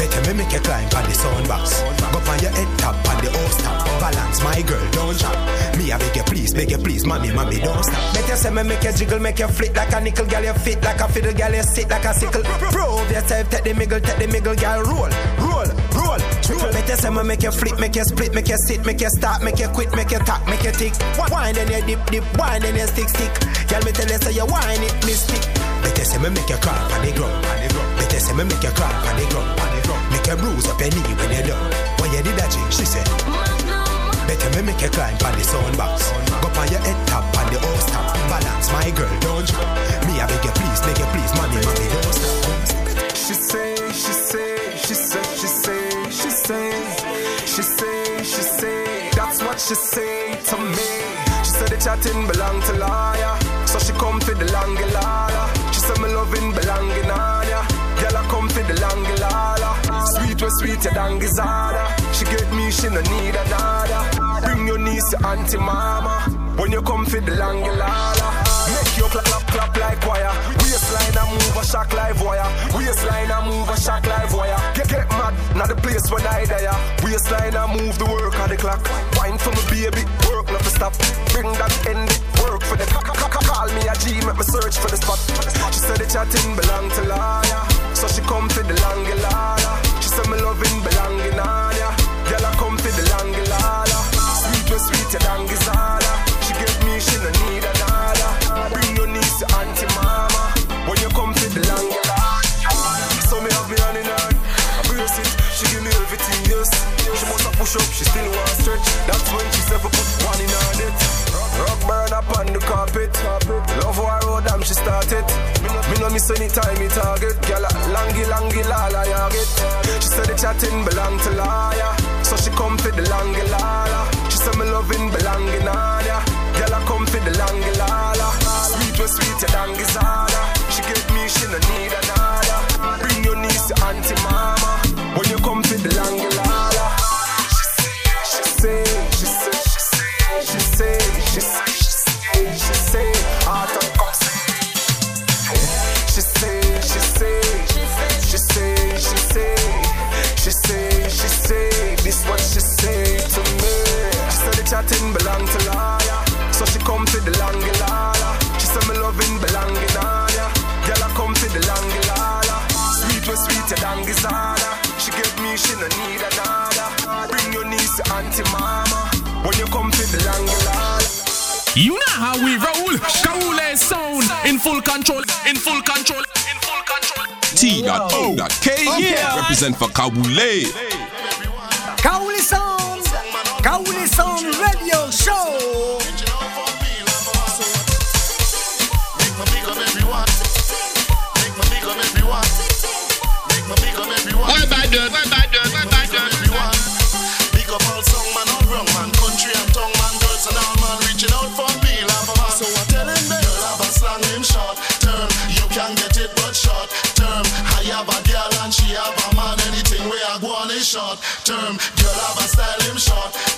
Better me make you climb on the soundbox. Go on your head top on the house top. Balance, my girl, don't drop. Me, I beg you, please, beg you, please, mommy, mommy, don't stop. Better say me make you jiggle, make you flit like a nickel, girl, you fit like a fiddle, girl, you sit like a sickle. Prove yourself, take the miggle, take the miggle, girl, roll, roll, roll. Say me make you flip, make you split, make you sit, make you stop, make you quit, make you tap, make you tick. Wine then you dip, dip, wine then you stick, stick. Girl, me tell you say you wine it, mystic. Better say me make you crawl on the ground. Better say me make you crawl on the ground. Make you bruise up your knee when you're done. When you did that, G, she said. Better me make you climb on the soundbox. Go on your head top on the house top. Balance, my girl, don't you? Me, I beg you, please, beg you, please, mommy, mommy, don't stop. She say, she say, she say, she say, she she say to me. She said the chatting belong to liar, so she come for the langilala. She said my loving belong in ya. Girl, I come for the langilala. Sweet was sweet, your dangizada. She get me, she no need another. Bring your niece to auntie mama. When you come for the langilala. Clap, clap, clap like wire. Waistline and move a shock live wire. Waistline and move a shock live wire. Get, get mad, not the place when I there. Waistline and move the work on the clock. Wine for me baby, work not to stop. Bring that end, work for the Call me a G, make me search for the spot. She said the chatting belong to liar. So she come for the langilala. She said me loving belonging on ya. Girl, I come for the langilala. Sweet was sweet, your dangizala. No, me no miss any time me target. Girl, langy langy lala ya get. She said the chatting belong to liar, so she come for the langy lala. She said me loving belonging on ya. I come for the langy lala. Sweet was sweet, your dangy zada. She get me, she no need You know how we roll. Kaule sound in full control. In full control. In full control. T.O.K. Yeah. Represent for Kabule. Kauli Sound, Kauli Sound Radio Show. short term. Girl, have a style him short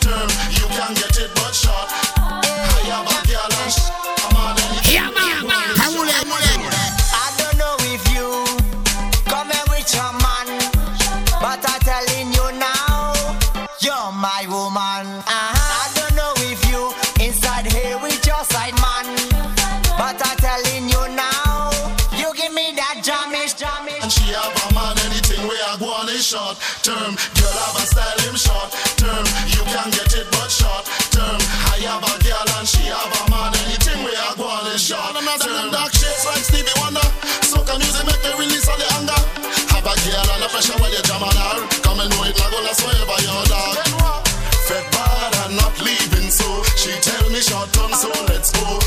short term. Girl have a style him short term. You can get it but short term. I have a girl and she have a man. Anything we are going is short. I'm not dark shades like Stevie Wonder. So can music make me release all the anger? Have a girl and a pressure while you jam on her. Come and know it, not gonna by your dog. Fed bad and not leaving, so she tell me short term, so let's go.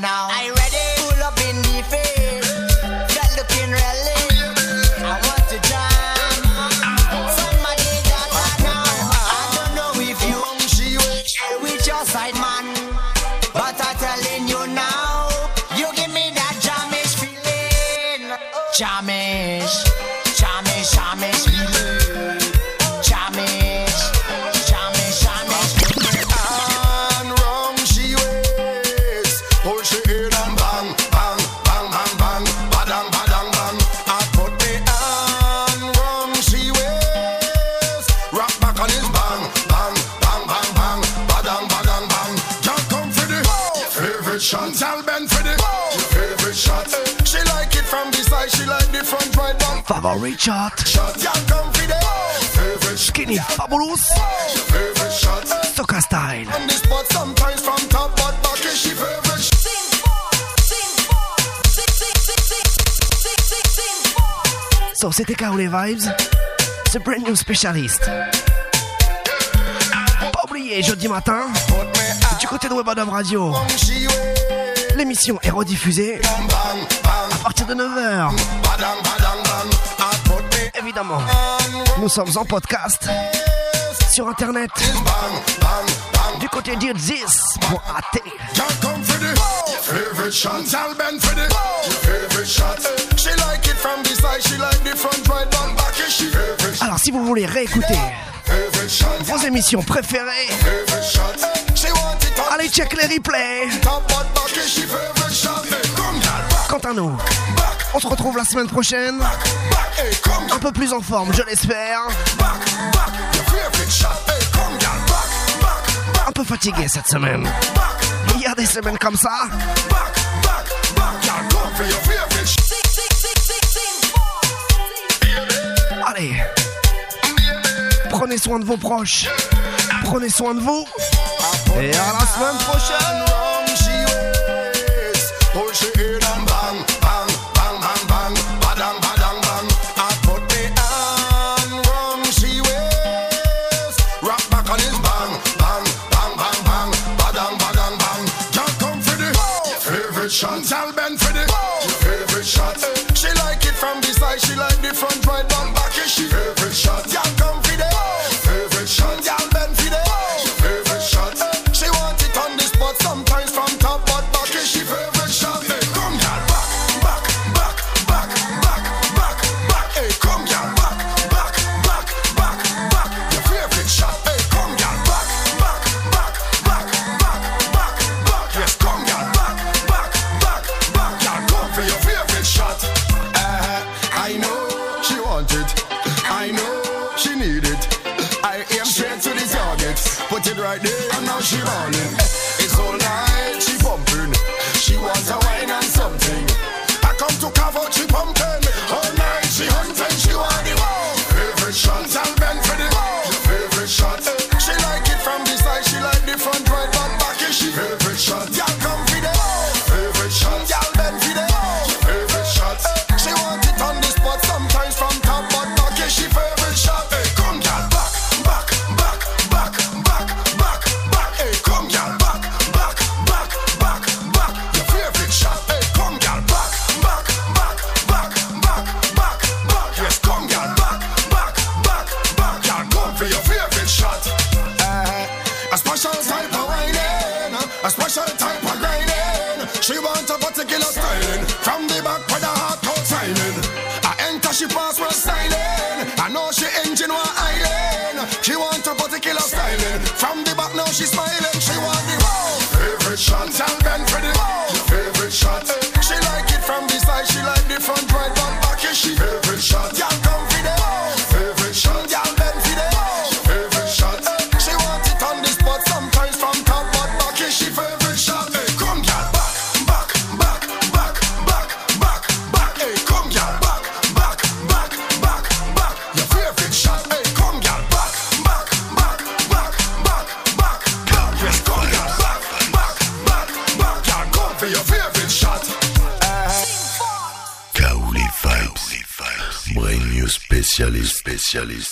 now. Richard. Skinny Fabulous. Soca Style. So c'était Kaole Vibes, The Brand New Specialist. Pas oublier jeudi matin, du côté de Webadam Radio, l'émission est rediffusée à partir de 9h évidemment. Nous sommes en podcast. Sur internet. Du côté d'Irzis.at. Alors si vous voulez réécouter vos émissions préférées, allez check les replays. Quant à nous. On se retrouve la semaine prochaine. Un peu plus en forme, je l'espère. Un peu fatigué cette semaine. Il y a des semaines comme ça. Allez, prenez soin de vos proches, prenez soin de vous, et à la semaine prochaine. Shall Vibes.